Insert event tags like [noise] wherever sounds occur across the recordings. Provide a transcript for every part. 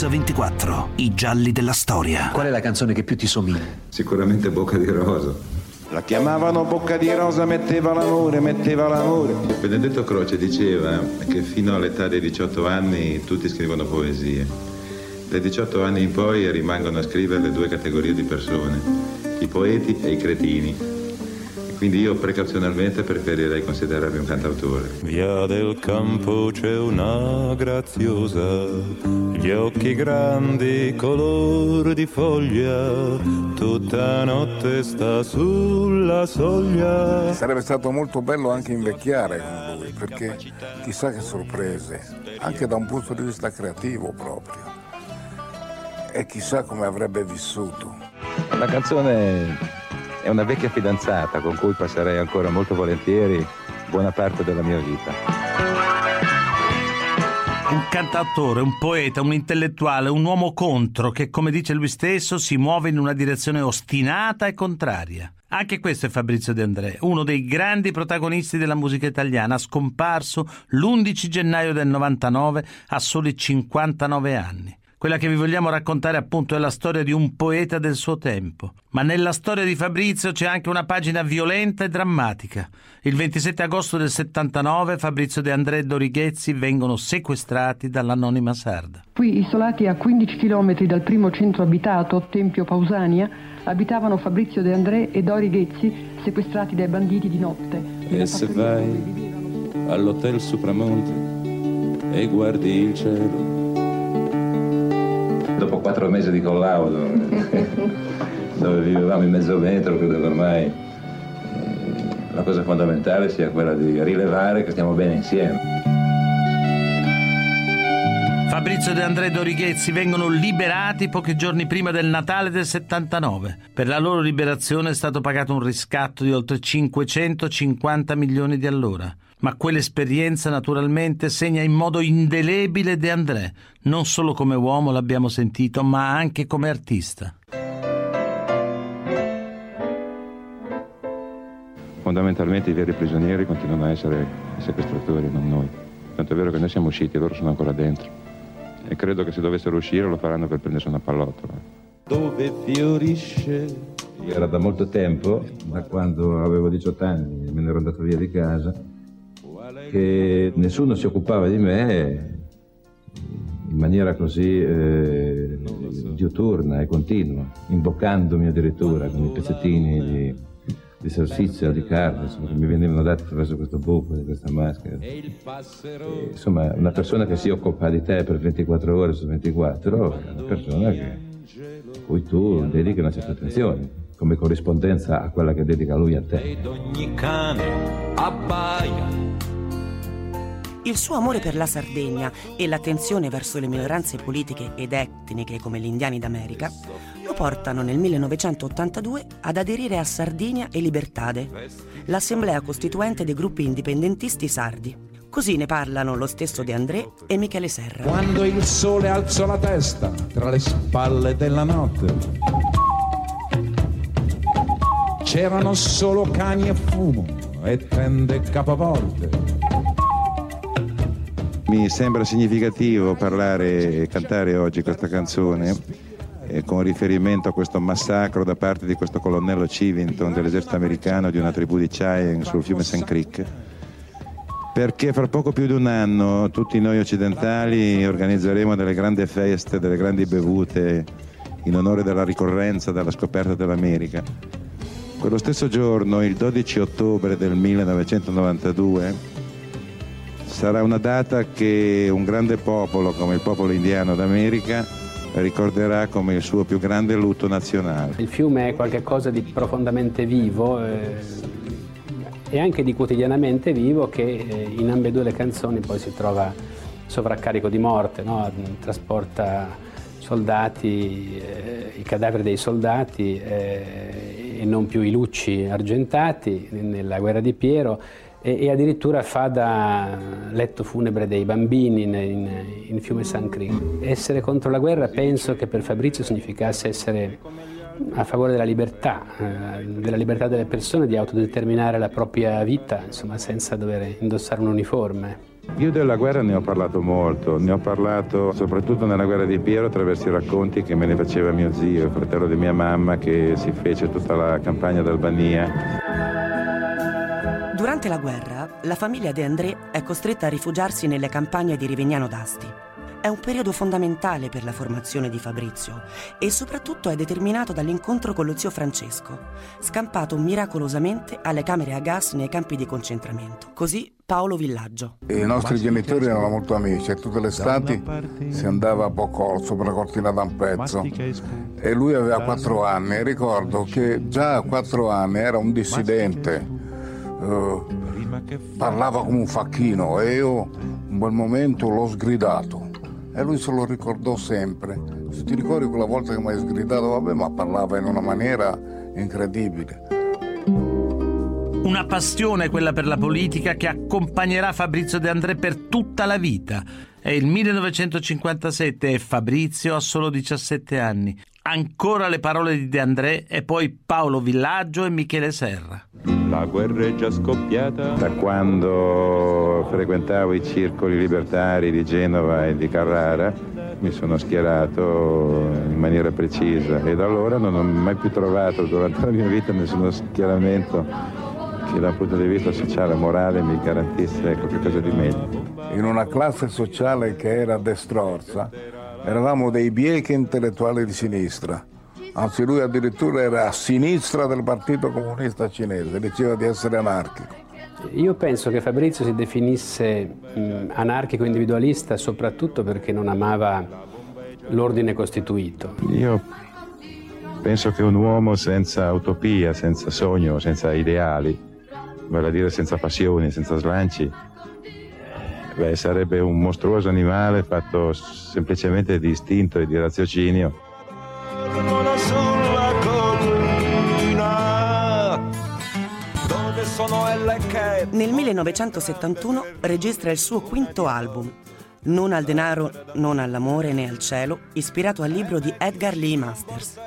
Mix 24, i gialli della storia. Qual è la canzone che più ti somiglia? Sicuramente Bocca di Rosa. La chiamavano Bocca di Rosa, metteva l'amore, metteva l'amore. Benedetto Croce diceva che fino all'età dei 18 anni tutti scrivono poesie. Dai 18 anni in poi rimangono a scrivere le due categorie di persone, i poeti e i cretini. Quindi io precauzionalmente preferirei considerarmi un cantautore. Via del campo c'è una graziosa, gli occhi grandi, color di foglia, tutta notte sta sulla soglia. Sarebbe stato molto bello anche invecchiare con lui, perché chissà che sorprese, anche da un punto di vista creativo proprio. E chissà come avrebbe vissuto. La canzone è una vecchia fidanzata con cui passerei ancora molto volentieri buona parte della mia vita. Un cantautore, un poeta, un intellettuale, un uomo contro che, come dice lui stesso, si muove in una direzione ostinata e contraria. Anche questo è Fabrizio De André, uno dei grandi protagonisti della musica italiana, scomparso l'11 gennaio del 99 a soli 59 anni. Quella che vi vogliamo raccontare appunto è la storia di un poeta del suo tempo. Ma nella storia di Fabrizio c'è anche una pagina violenta e drammatica. Il 27 agosto del 79 Fabrizio De André e Dorighezzi vengono sequestrati dall'anonima sarda. Qui, isolati a 15 km dal primo centro abitato, Tempio Pausania, abitavano Fabrizio De André e Dori Ghezzi, sequestrati dai banditi di notte. E se vai all'hotel Supramonte e guardi il cielo quattro mesi di collaudo, [laughs] dove vivevamo in mezzo metro, credo che ormai eh, la cosa fondamentale sia quella di rilevare che stiamo bene insieme. Fabrizio De André Dorighezzi vengono liberati pochi giorni prima del Natale del 79. Per la loro liberazione è stato pagato un riscatto di oltre 550 milioni di allora ma quell'esperienza naturalmente segna in modo indelebile De André, non solo come uomo l'abbiamo sentito, ma anche come artista. Fondamentalmente i veri prigionieri continuano a essere i sequestratori, non noi. Tanto è vero che noi siamo usciti e loro sono ancora dentro. E credo che se dovessero uscire lo faranno per prendersi una pallottola. Dove fiorisce era da molto tempo, da quando avevo 18 anni e me ne ero andato via di casa, che nessuno si occupava di me in maniera così eh, diuturna e continua, imboccandomi addirittura con i pezzettini di, di salsiccia, di carne, insomma, che mi venivano dati attraverso questo buco di questa maschera. E, insomma, una persona che si occupa di te per 24 ore su 24 è una persona che, a cui tu dedichi una certa attenzione, come corrispondenza a quella che dedica lui a te. Ed ogni cane abbaia il suo amore per la Sardegna e l'attenzione verso le minoranze politiche ed etniche come gli indiani d'America lo portano nel 1982 ad aderire a Sardinia e Libertade, l'assemblea costituente dei gruppi indipendentisti sardi. Così ne parlano lo stesso De André e Michele Serra. Quando il sole alzò la testa tra le spalle della notte, c'erano solo cani e fumo e tende capovolte mi sembra significativo parlare e cantare oggi questa canzone eh, con riferimento a questo massacro da parte di questo colonnello Civington dell'esercito americano di una tribù di Cheyenne sul fiume St. Creek perché fra poco più di un anno tutti noi occidentali organizzeremo delle grandi feste, delle grandi bevute in onore della ricorrenza della scoperta dell'America. Quello stesso giorno, il 12 ottobre del 1992, sarà una data che un grande popolo come il popolo indiano d'America ricorderà come il suo più grande lutto nazionale. Il fiume è qualcosa di profondamente vivo eh, e anche di quotidianamente vivo che eh, in ambedue le canzoni poi si trova sovraccarico di morte, no? trasporta soldati, eh, i cadaveri dei soldati eh, e non più i lucci argentati nella guerra di Piero e, e, addirittura fa da letto funebre dei bambini in, in, in fiume San Crin. Essere contro la guerra penso che per Fabrizio significasse essere a favore della libertà, eh, della libertà delle persone di autodeterminare la propria vita, insomma, senza dover indossare un uniforme. Io della guerra ne ho parlato molto, ne ho parlato soprattutto nella guerra di Piero attraverso i racconti che me ne faceva mio zio, il fratello di mia mamma che si fece tutta la campagna d'Albania. Durante la guerra, la famiglia De André è costretta a rifugiarsi nelle campagne di Rivignano d'Asti. È un periodo fondamentale per la formazione di Fabrizio e soprattutto è determinato dall'incontro con lo zio Francesco, scampato miracolosamente alle camere a gas nei campi di concentramento. Così Paolo Villaggio. I nostri genitori erano molto amici e tutte le estati si andava a Boccol sopra la cortina da un pezzo e lui aveva quattro anni e ricordo che già a quattro anni era un dissidente, uh, parlava come un facchino e io in quel momento l'ho sgridato e lui se lo ricordò sempre. Se ti ricordi quella volta che mi hai sgridato, vabbè, ma parlava in una maniera incredibile. Una passione quella per la politica che accompagnerà Fabrizio De André per tutta la vita. È il 1957 e Fabrizio ha solo 17 anni. Ancora le parole di De André e poi Paolo Villaggio e Michele Serra. La guerra è già scoppiata. Da quando frequentavo i circoli libertari di Genova e di Carrara mi sono schierato in maniera precisa e da allora non ho mai più trovato durante la mia vita nessuno schieramento che dal punto di vista sociale e morale mi garantisse qualcosa di meglio. In una classe sociale che era destrorsa, eravamo dei biechi intellettuali di sinistra. Anzi, lui addirittura era a sinistra del Partito Comunista Cinese, diceva di essere anarchico. Io penso che Fabrizio si definisse mh, anarchico individualista soprattutto perché non amava l'ordine costituito. Io penso che un uomo senza utopia, senza sogno, senza ideali, vale a dire senza passioni, senza slanci, beh, sarebbe un mostruoso animale fatto semplicemente di istinto e di raziocinio. Nel 1971 registra il suo quinto album, Non al denaro, non all'amore né al cielo, ispirato al libro di Edgar Lee Masters.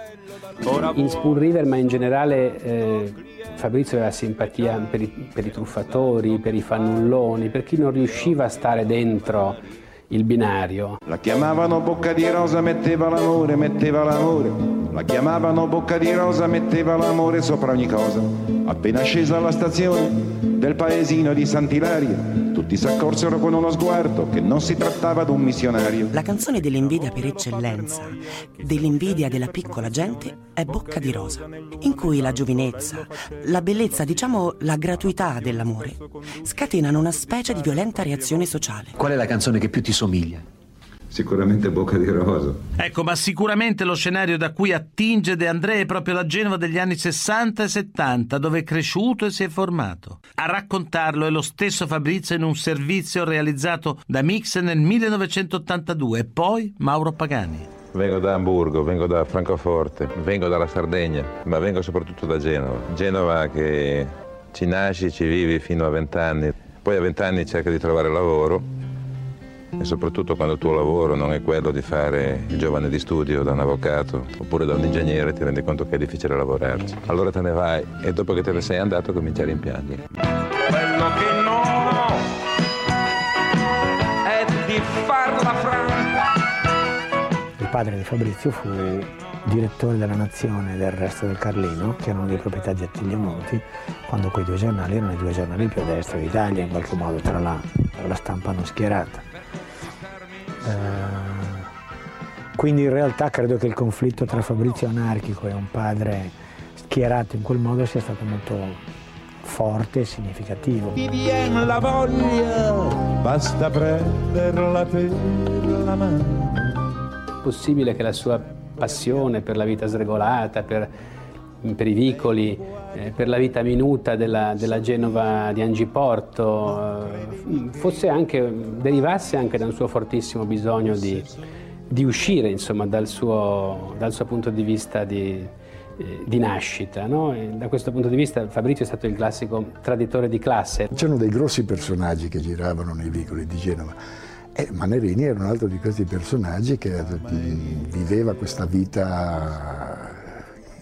In Spoon River, ma in generale, eh, Fabrizio aveva simpatia per i, per i truffatori, per i fannulloni, per chi non riusciva a stare dentro il binario. La chiamavano bocca di rosa, metteva l'amore, metteva l'amore. La chiamavano bocca di rosa, metteva l'amore sopra ogni cosa. Appena scesa alla stazione del paesino di Sant'Ilaria, tutti si accorsero con uno sguardo che non si trattava di un missionario. La canzone dell'invidia per eccellenza, dell'invidia della piccola gente, è Bocca di Rosa, in cui la giovinezza, la bellezza, diciamo la gratuità dell'amore, scatenano una specie di violenta reazione sociale. Qual è la canzone che più ti somiglia? Sicuramente Bocca di Rosa. Ecco, ma sicuramente lo scenario da cui attinge De André è proprio la Genova degli anni 60 e 70, dove è cresciuto e si è formato. A raccontarlo è lo stesso Fabrizio in un servizio realizzato da Mix nel 1982 e poi Mauro Pagani. Vengo da Hamburgo, vengo da Francoforte, vengo dalla Sardegna, ma vengo soprattutto da Genova. Genova che ci nasci, ci vivi fino a vent'anni, poi a vent'anni cerca di trovare lavoro e soprattutto quando il tuo lavoro non è quello di fare il giovane di studio da un avvocato oppure da un ingegnere ti rendi conto che è difficile lavorarci. Allora te ne vai e dopo che te ne sei andato cominci a rimpiangere. Quello che no è di farla franca. Il padre di Fabrizio fu direttore della Nazione del resto del Carlino, che erano di proprietà di Attilio Monti, quando quei due giornali erano i due giornali più a destra d'Italia, in qualche modo tra la, tra la stampa non schierata. Eh, quindi in realtà credo che il conflitto tra Fabrizio anarchico e un padre schierato in quel modo sia stato molto forte e significativo. Ti viene la voglia, basta prenderla per la mano. È possibile che la sua passione per la vita sregolata, per, per i vicoli, eh, per la vita minuta della, della Genova di Angiporto, eh, fosse anche, derivasse anche da un suo fortissimo bisogno di, di uscire insomma, dal, suo, dal, suo, punto di vista di, eh, di nascita. No? da questo punto di vista Fabrizio è stato il classico traditore di classe. C'erano dei grossi personaggi che giravano nei vicoli di Genova. E Manerini era un altro di questi personaggi che viveva questa vita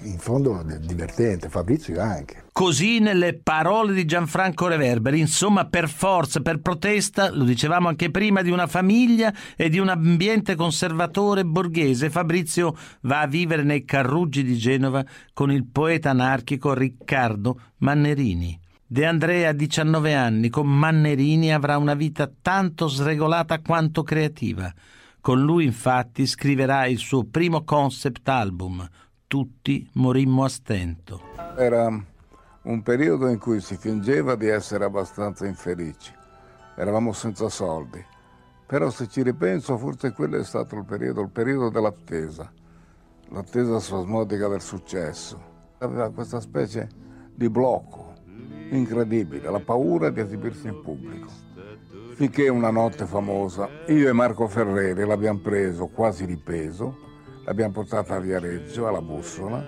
in fondo divertente, Fabrizio anche. Così nelle parole di Gianfranco Reverberi, insomma per forza, per protesta, lo dicevamo anche prima, di una famiglia e di un ambiente conservatore borghese, Fabrizio va a vivere nei Carruggi di Genova con il poeta anarchico Riccardo Mannerini. De Andrea a 19 anni con Mannerini avrà una vita tanto sregolata quanto creativa. Con lui infatti scriverà il suo primo concept album, Tutti morimmo a stento. Era un periodo in cui si fingeva di essere abbastanza infelici. Eravamo senza soldi. Però se ci ripenso, forse quello è stato il periodo, il periodo dell'attesa, l'attesa spasmodica del successo. Aveva questa specie di blocco incredibile, la paura di esibirsi in pubblico. Finché una notte famosa, io e Marco Ferreri l'abbiamo preso quasi di peso, l'abbiamo portata a Viareggio, alla bussola,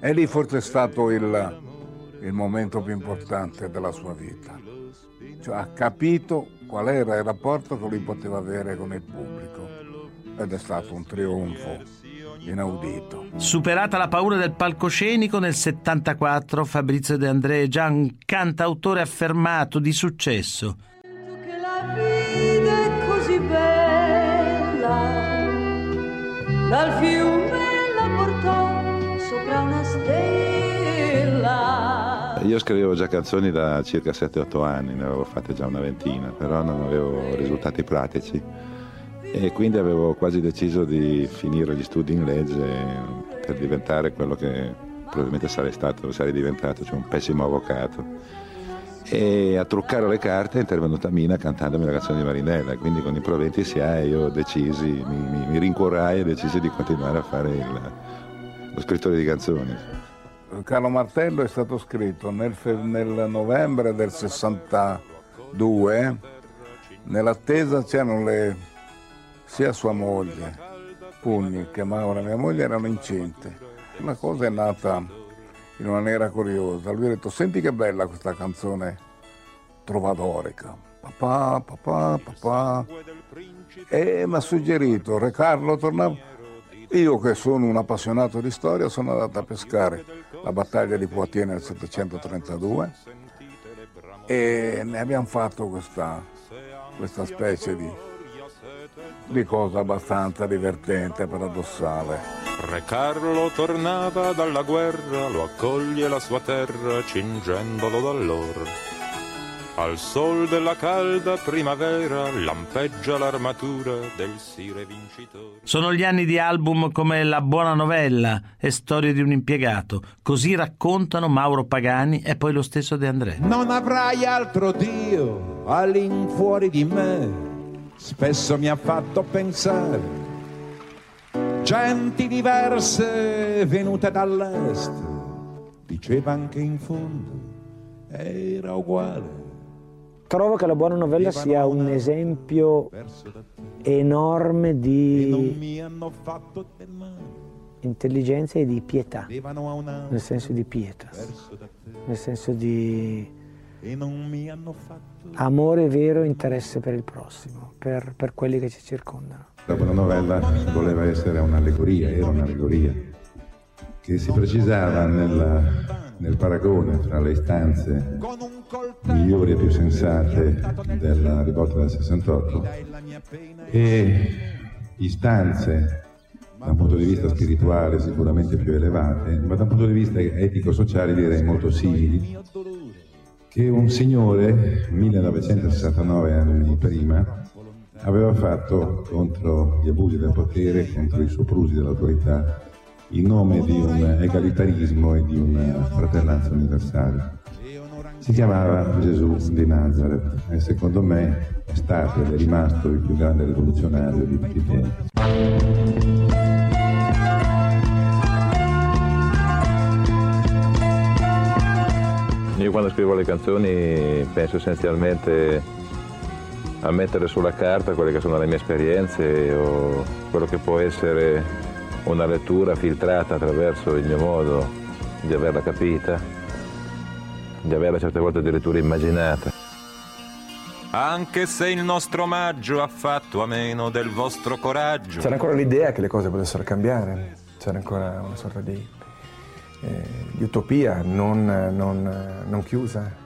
e lì forse è stato il, il momento più importante della sua vita. Cioè, ha capito qual era il rapporto che lui poteva avere con il pubblico ed è stato un trionfo inaudito. Superata la paura del palcoscenico, nel 74 Fabrizio De André è già un cantautore affermato di successo. Dal fiume la portò sopra una stella. Io scrivevo già canzoni da circa 7-8 anni, ne avevo fatte già una ventina, però non avevo risultati pratici e quindi avevo quasi deciso di finire gli studi in legge per diventare quello che probabilmente sarei stato, sarei diventato, cioè un pessimo avvocato. E a truccare le carte è intervenuta Mina cantandomi la canzone di Marinella, quindi con i proventi si ha io decisi, mi, mi, mi rincuorai e decisi di continuare a fare il, lo scrittore di canzoni. Carlo Martello è stato scritto nel, nel novembre del 62, nell'attesa c'erano le, sia sua moglie, Pugni, che Maura, mia moglie, erano incinte. La cosa è nata in una maniera curiosa. Lui ha detto, senti che bella questa canzone trovadorica. Papà, papà, papà. E mi ha suggerito, Re Carlo tornava... Io che sono un appassionato di storia sono andato a pescare la battaglia di Poitiers nel 732 e ne abbiamo fatto questa, questa specie di, di cosa abbastanza divertente, paradossale. Re Carlo tornava dalla guerra, lo accoglie la sua terra, cingendolo d'allora. Al sol della calda primavera lampeggia l'armatura del sire vincitore. Sono gli anni di album come La buona novella e Storia di un impiegato. Così raccontano Mauro Pagani e poi lo stesso De André. Non avrai altro Dio all'infuori di me. Spesso mi ha fatto pensare. Genti diverse venute dall'est. Diceva anche in fondo era uguale. Trovo che la buona novella sia un esempio enorme di intelligenza e di pietà, nel senso di pietas, nel senso di amore vero e interesse per il prossimo, per, per quelli che ci circondano. La buona novella voleva essere un'allegoria, era un'allegoria che si precisava nella, nel paragone tra le istanze migliori e più sensate della rivolta del 68 e istanze da un punto di vista spirituale sicuramente più elevate, ma da un punto di vista etico-sociale direi molto simili, che un signore 1969 anni prima aveva fatto contro gli abusi del potere, contro i soprusi dell'autorità, in nome di un egalitarismo e di una fratellanza universale. Si chiamava Gesù di Nazareth e secondo me è stato ed è rimasto il più grande rivoluzionario di tutti i tempi. Io quando scrivo le canzoni penso essenzialmente a mettere sulla carta quelle che sono le mie esperienze o quello che può essere una lettura filtrata attraverso il mio modo di averla capita, di averla certe volte addirittura immaginata. Anche se il nostro omaggio ha fatto a meno del vostro coraggio. C'era ancora l'idea che le cose potessero cambiare, c'era ancora una sorta di di utopia non, non, non, chiusa.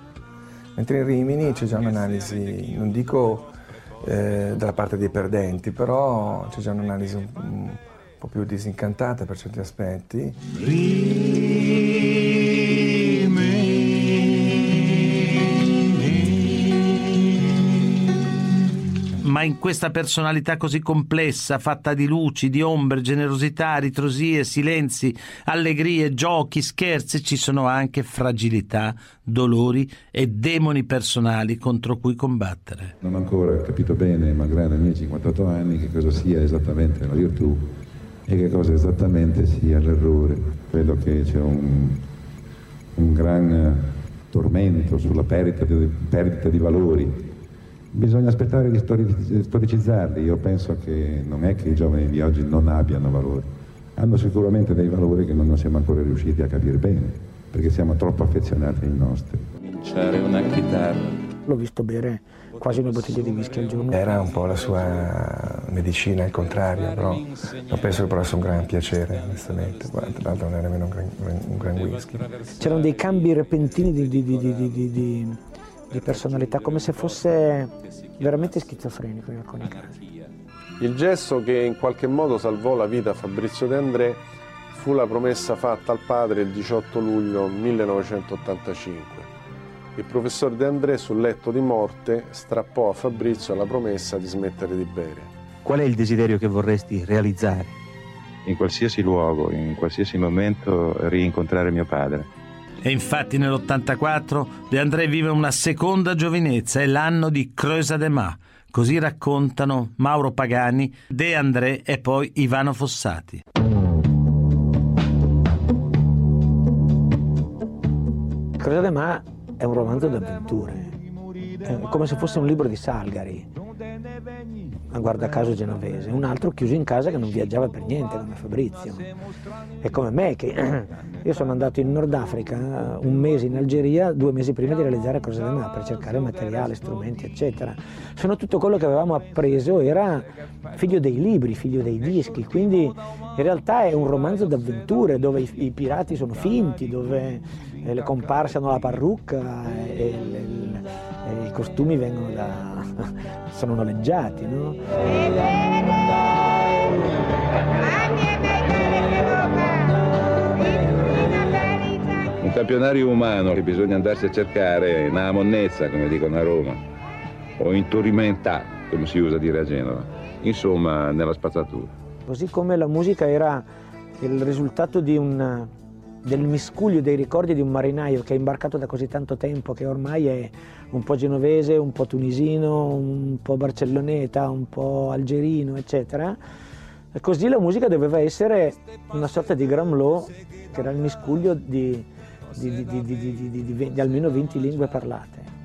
Mentre in Rimini c'è già un'analisi, non dico eh, dalla parte dei perdenti, però c'è già un'analisi un, un po' più disincantata per certi aspetti. Ma in questa personalità così complessa, fatta di luci, di ombre, generosità, ritrosie, silenzi, allegrie, giochi, scherzi, ci sono anche fragilità, dolori e demoni personali contro cui combattere. Non ho ancora capito bene, malgrado i miei 58 anni, che cosa sia esattamente la virtù e che cosa esattamente sia l'errore. Credo che c'è un, un gran tormento sulla perdita di, perdita di valori Bisogna aspettare di storicizzarli, io penso che non è che i giovani di oggi non abbiano valori, hanno sicuramente dei valori che non siamo ancora riusciti a capire bene, perché siamo troppo affezionati ai nostri. Cominciare una chitarra. L'ho visto bere quasi una bottiglia di whisky al giorno. Era un po' la sua medicina, il contrario, però non penso che fosse un gran piacere, onestamente. Tra l'altro non era nemmeno un gran, un gran whisky. C'erano dei cambi repentini di, di, di, di di personalità, come se fosse veramente schizofrenico in alcuni casi. Il gesto che in qualche modo salvò la vita a Fabrizio De André fu la promessa fatta al padre il 18 luglio 1985. Il professor De André sul letto di morte strappò a Fabrizio la promessa di smettere di bere. Qual è il desiderio che vorresti realizzare? In qualsiasi luogo, in qualsiasi momento, rincontrare mio padre. E infatti nell'84 De André vive una seconda giovinezza, è l'anno di Creusa de Ma. Così raccontano Mauro Pagani, De André e poi Ivano Fossati. Creusa de Ma è un romanzo d'avventure, è come se fosse un libro di Salgari guarda caso genovese, un altro chiuso in casa che non viaggiava per niente come Fabrizio. E come me, che [clears throat] io sono andato in Nord Africa un mese in Algeria, due mesi prima di realizzare Cosa Me, per cercare materiale, strumenti, eccetera. Sono tutto quello che avevamo appreso era figlio dei libri, figlio dei dischi, quindi in realtà è un romanzo d'avventure dove i, i pirati sono finti, dove eh, le comparse hanno la parrucca e, le, e i costumi vengono da, [laughs] sono noleggiati. No? Un campionario umano che bisogna andarsi a cercare nella monnezza, come dicono a Roma, o in turimentà, come si usa dire a Genova, insomma nella spazzatura. Così come la musica era il risultato di un del miscuglio dei ricordi di un marinaio che è imbarcato da così tanto tempo, che ormai è un po' genovese, un po' tunisino, un po' barcelloneta, un po' algerino, eccetera. E così la musica doveva essere una sorta di Gramlò, che era il miscuglio di, di, di, di, almeno 20 lingue parlate.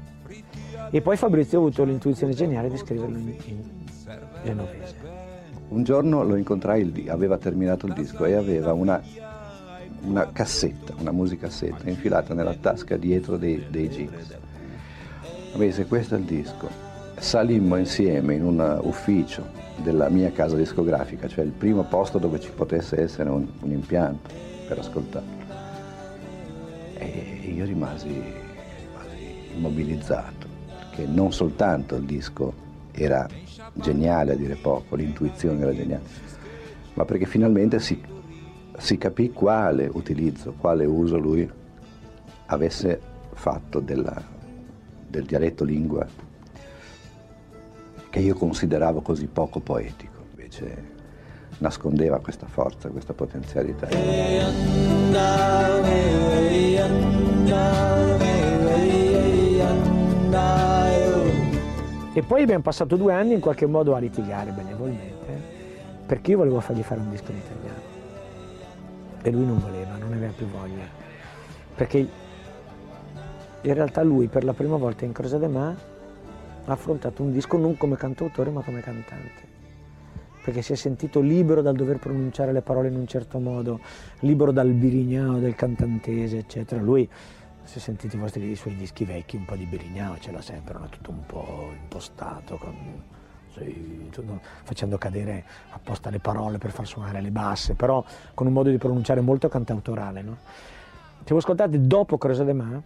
E poi Fabrizio ha avuto l'intuizione geniale di scriverlo in, in genovese. Un giorno lo incontrai, aveva terminato il disco e aveva una una cassetta, una musicassetta infilata nella tasca dietro dei, dei jeans. Mi disse questo è il disco. Salimmo insieme in un ufficio della mia casa discografica, cioè il primo posto dove ci potesse essere un, un impianto per ascoltarlo. E io rimasi, rimasi immobilizzato, perché non soltanto il disco era geniale a dire poco, l'intuizione era geniale, ma perché finalmente si si capì quale utilizzo, quale uso lui avesse fatto della, del dialetto lingua che io consideravo così poco poetico, invece nascondeva questa forza, questa potenzialità. E poi abbiamo passato due anni in qualche modo a litigare benevolmente, perché io volevo fargli fare un disco in italiano e lui non voleva, non aveva più voglia, perché in realtà lui per la prima volta in Croce de Ma ha affrontato un disco non come cantautore ma come cantante, perché si è sentito libero dal dover pronunciare le parole in un certo modo, libero dal birignao, del cantantese, eccetera. Lui si è sentito i, vostri, i suoi dischi vecchi, un po' di birignao, ce l'ha sempre, era tutto un po' impostato, con sì, facendo cadere apposta le parole per far suonare le basse, però con un modo di pronunciare molto cantautorale. No? Se voi ascoltate dopo Creusa de Ma,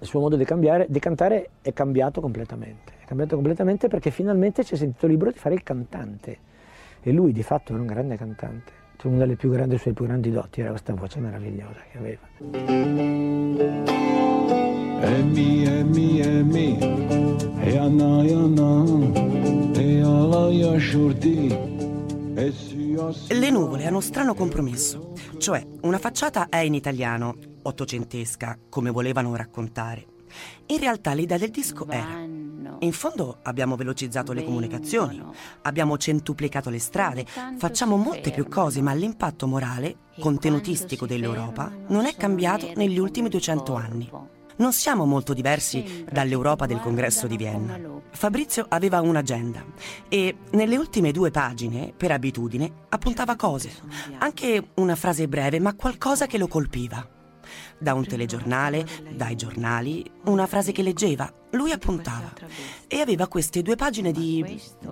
il suo modo di, cambiare, di cantare è cambiato completamente. È cambiato completamente perché finalmente si è sentito libero di fare il cantante. E lui di fatto era un grande cantante. Cioè, una delle più grandi, sue più grandi doti era questa voce meravigliosa che aveva. Emi, emi, emi, e anna, e anna, Le nuvole hanno strano compromesso, cioè una facciata è in italiano, ottocentesca, come volevano raccontare. In realtà l'idea del disco era in fondo abbiamo velocizzato le comunicazioni, abbiamo centuplicato le strade, facciamo molte più cose, ma l'impatto morale, contenutistico dell'Europa, non è cambiato negli ultimi 200 anni. Non siamo molto diversi dall'Europa del congresso di Vienna. Fabrizio aveva un'agenda e nelle ultime due pagine, per abitudine, appuntava cose, anche una frase breve, ma qualcosa che lo colpiva da un telegiornale, dai giornali, una frase che leggeva. Lui appuntava e aveva queste due pagine di,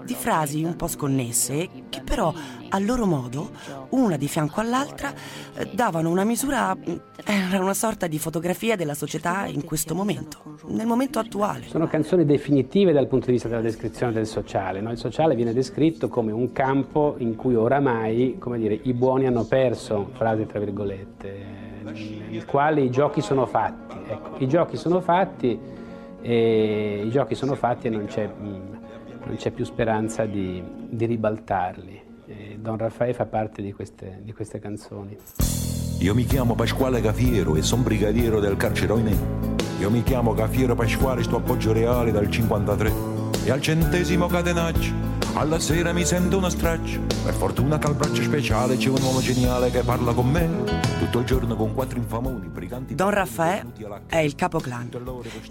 di frasi un po' sconnesse che però a loro modo, una di fianco all'altra, eh, davano una misura, era una sorta di fotografia della società in questo momento, nel momento attuale. Sono canzoni definitive dal punto di vista della descrizione del sociale. No? Il sociale viene descritto come un campo in cui oramai, dire, i buoni hanno perso, frasi tra virgolette nel quale i giochi sono fatti. Ecco, I giochi sono fatti e, i giochi sono fatti e non c'è, non c'è più speranza di, di ribaltarli. E Don Raffaele fa parte di queste, di queste canzoni. Io mi chiamo Pasquale Cafiero e sono brigadiero del carcere Oinè. Io mi chiamo Cafiero Pasquale, sto appoggio reale dal 53 e al centesimo catenaccio alla sera mi sento uno straccio. Per fortuna che al braccio speciale c'è un uomo geniale che parla con me. Tutto il giorno con quattro infamoni, briganti. Don Raffaele è il capoclan.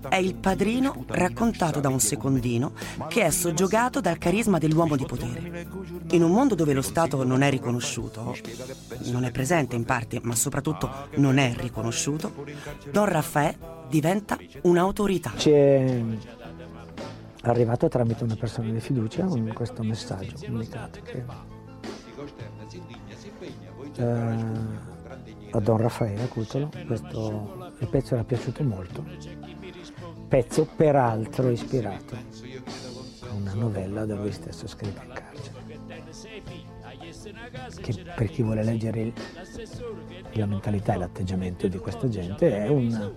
È il padrino raccontato da un secondino che è soggiogato dal carisma dell'uomo di potere. In un mondo dove lo Stato non è riconosciuto, non è presente in parte, ma soprattutto non è riconosciuto, Don Raffaele diventa un'autorità. C'è arrivato tramite una persona di fiducia con questo messaggio comunicato che eh, a Don Raffaele Cutolo questo, il pezzo era piaciuto molto pezzo peraltro ispirato a una novella da lui stesso scritta in carcere che per chi vuole leggere il, la mentalità e l'atteggiamento di questa gente è un,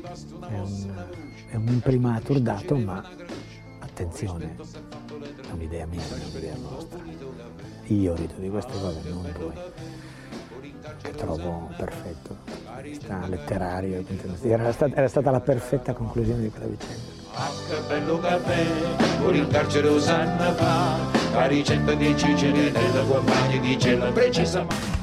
è un, è un imprimatur dato ma attenzione, è un'idea mia, è un'idea nostra. Io rido di queste cose, non voi, che trovo perfetto, sta letterario, era stata, era stata la perfetta conclusione di quella vicenda. Ah, che bello caffè, pure in carcere Osanna fa, la ricetta di Cicere nella compagna di Cella precisamente.